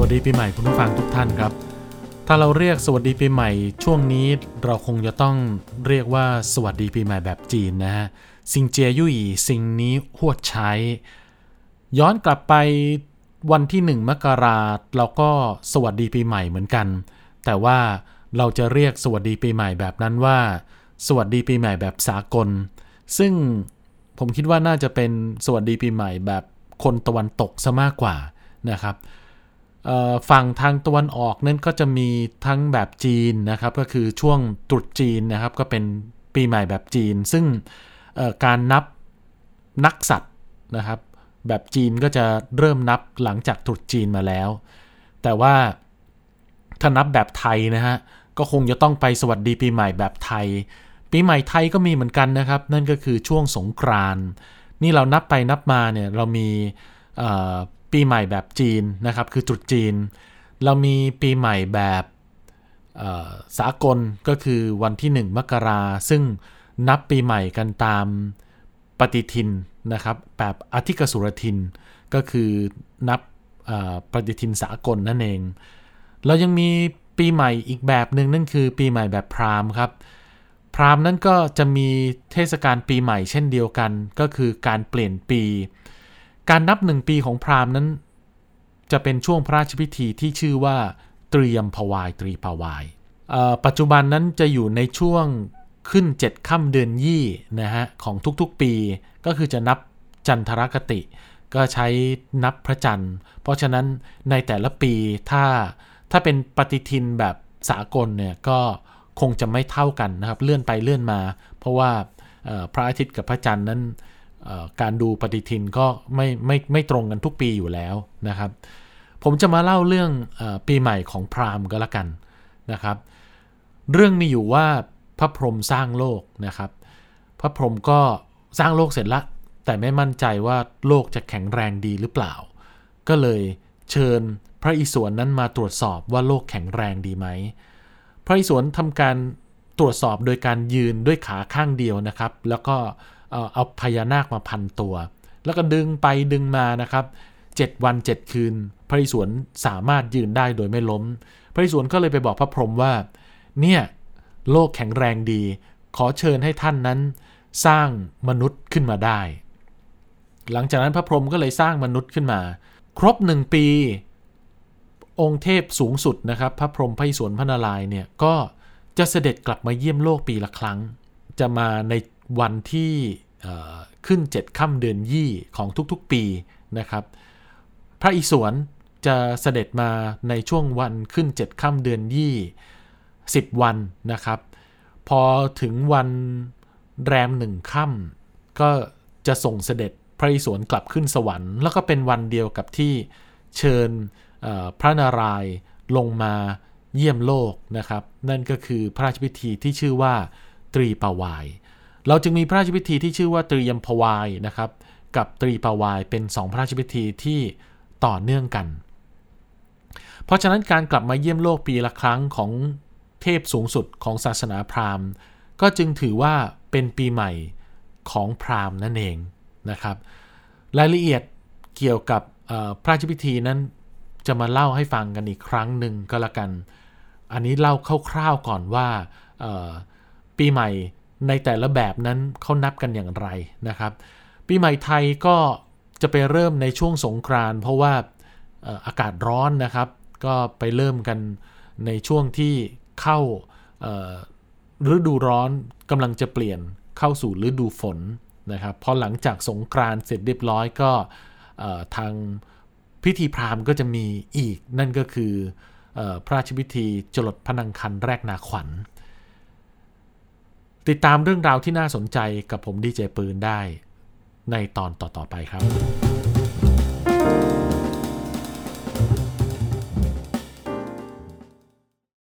วัสดีปีใหม่คุณผู้ฟังทุกท่านครับ ถ้าเราเรียกสวัสดีปีใหม่ ช่วงนี้เราคงจะต้องเรียกว่าสวัสดีปีใหม่แบบจีนนะฮะซิงเจียยุ่ยซิงนี้หวดใช้ ย้อนกลับไปวันที่หนึ่งมกราเราก็สวัสดีปีใหม่เหมือนกัน แต่ว่าเราจะเรียกสวัสดีปีใหม่แบบนั้นว่า สวัสดีปีใหม่แบบสากล ซึ่งผมคิดว่าน่าจะเป็นสวัสดีปีใหม่แบบคนตะวันตกซะมากกว่านะครับ ฝั่งทางตะวันออกนั้นก็จะมีทั้งแบบจีนนะครับ ก็คือช่วงตรุษจีนนะครับ ก็เป็นปีใหม่แบบจีน ซึ่งการนับนักสัตว์นะครับ แบบจีนก็จะเริ่มนับหลังจากตรุษจีนมาแล้ว แต่ว่าถ้านับแบบไทยนะฮะก็คงจะต้องไปสวัสดีปีใหม่แบบไทย ปีใหม่ไทยก็มีเหมือนกันนะครับ นั่นก็คือช่วงสงกรานนี่เรานับไปนับมาเนี่ยเรามี ปีใหม่แบบจีนนะครับ คือตรุษจีน เรามีปีใหม่แบบสากลก็คือวันที่ 1 มกราซึ่งนับปีใหม่กันตามปฏิทินนะครับ แบบอธิกสุรทินก็คือนับปฏิทินสากลนั่นเอง เรายังมีปีใหม่อีกแบบหนึ่งนั่นคือปีใหม่แบบพราหมณ์ครับ พราหมณ์นั้นก็จะมีเทศกาลปีใหม่เช่นเดียวกัน ก็คือการเปลี่ยนปี การนับหนึ่งปีของพราหมณ์นั้น จะเป็นช่วงพระราชพิธีที่ชื่อว่า เตรียมพวายตรีปวายปัจจุบันนั้นจะอยู่ในช่วงขึ้น7ค่ำเดือนยี่นะฮะของทุกๆปีก็คือจะนับจันทรคติ ก็ใช้นับพระจันทร์ เพราะฉะนั้นในแต่ละปีถ้าถ้าเป็นปฏิทินแบบสากลเนี่ยก็คงจะไม่เท่ากันนะครับ เลื่อนไปเลื่อนมา เพราะว่าพระอาทิตย์กับพระจันทร์นั้น การดูปฏิทินก็ไม่ไม่ไม่ตรงกันทุกปีอยู่แล้วนะครับ ผมจะมาเล่าเรื่องอปีใหม่ของพราหมณ์ก็แล้วกันนะครับ เรื่องมีอยู่ว่าพระพรหมสร้างโลกนะครับ พระพรหมก็สร้างโลกเสร็จละ แต่ไม่มั่นใจว่าโลกจะแข็งแรงดีหรือเปล่า ก็เลยเชิญพระอิศวรนั้นมาตรวจสอบว่าโลกแข็งแรงดีไหม พระอิศวรทำการตรวจสอบโดยการยืนด้วยขาข้างเดียวนะครับ แล้วก็เเอาพญานาคมาพันตัว แล้วก็ดึงไปดึงมานะครับ 7 วัน 7 คืน พระอิศวรสามารถยืนได้โดยไม่ล้ม พระอิศวรก็เลยไปบอกพระพรหมว่า เนี่ยโลกแข็งแรงดี ขอเชิญให้ท่านนั้น สร้างมนุษย์ขึ้นมาได้ หลังจากนั้นพระพรหมก็เลยสร้างมนุษย์ขึ้นมา ครบหนึ่งปี องค์เทพสูงสุดนะครับ พระพรหมพระอิศวรพระนารายณ์เนี่ยก็จะเสด็จกลับมาเยี่ยมโลกปีละครั้ง จะมาใน วันที่ขึ้น 7 ค่ำเดือนยี่ของทุกๆปีนะครับ พระอิศวรจะเสด็จมาในช่วงวันขึ้น 7 ค่ำเดือนยี่10 วันนะครับ พอถึงวันแรมหนึ่งค่ำก็จะส่งเสด็จพระอิศวรกลับขึ้นสวรรค์ แล้วก็เป็นวันเดียวกับที่เชิญพระนารายณ์ลงมาเยี่ยมโลกนะครับ นั่นก็คือพระราชพิธีที่ชื่อว่าตรีปวาย เราจึงมีพระราชพิธีที่ชื่อว่าตรียมพวายนะครับกับตรีปวายเป็นสองพระราชพิธีที่ต่อเนื่องกัน เพราะฉะนั้นการกลับมาเยี่ยมโลกปีละครั้งของเทพสูงสุดของศาสนาพราหมณ์ ก็จึงถือว่าเป็นปีใหม่ของพราหมณ์นั่นเองนะครับ รายละเอียดเกี่ยวกับพระราชพิธีนั้นจะมาเล่าให้ฟังกันอีกครั้งหนึ่งก็แล้วกัน อันนี้เล่าคร่าวๆก่อนว่าปีใหม่ ในแต่ละแบบนั้นเขานับกันอย่างไรนะครับ ปีใหม่ไทยก็จะไปเริ่มในช่วงสงกรานเพราะว่าอากาศร้อนนะครับ ก็ไปเริ่มกันในช่วงที่เข้าฤดูร้อนกำลังจะเปลี่ยนเข้าสู่ฤดูฝนนะครับพอหลังจากสงกรานเสร็จเรียบร้อยก็ทางพิธีพราหมณ์ก็จะมีอีกนั่นก็คือพระราชพิธีจลดพนังคันแรกนาขวัญ ติดตามเรื่องราวที่น่าสนใจกับผมดีเจปืนได้ในตอนต่อๆไปครับ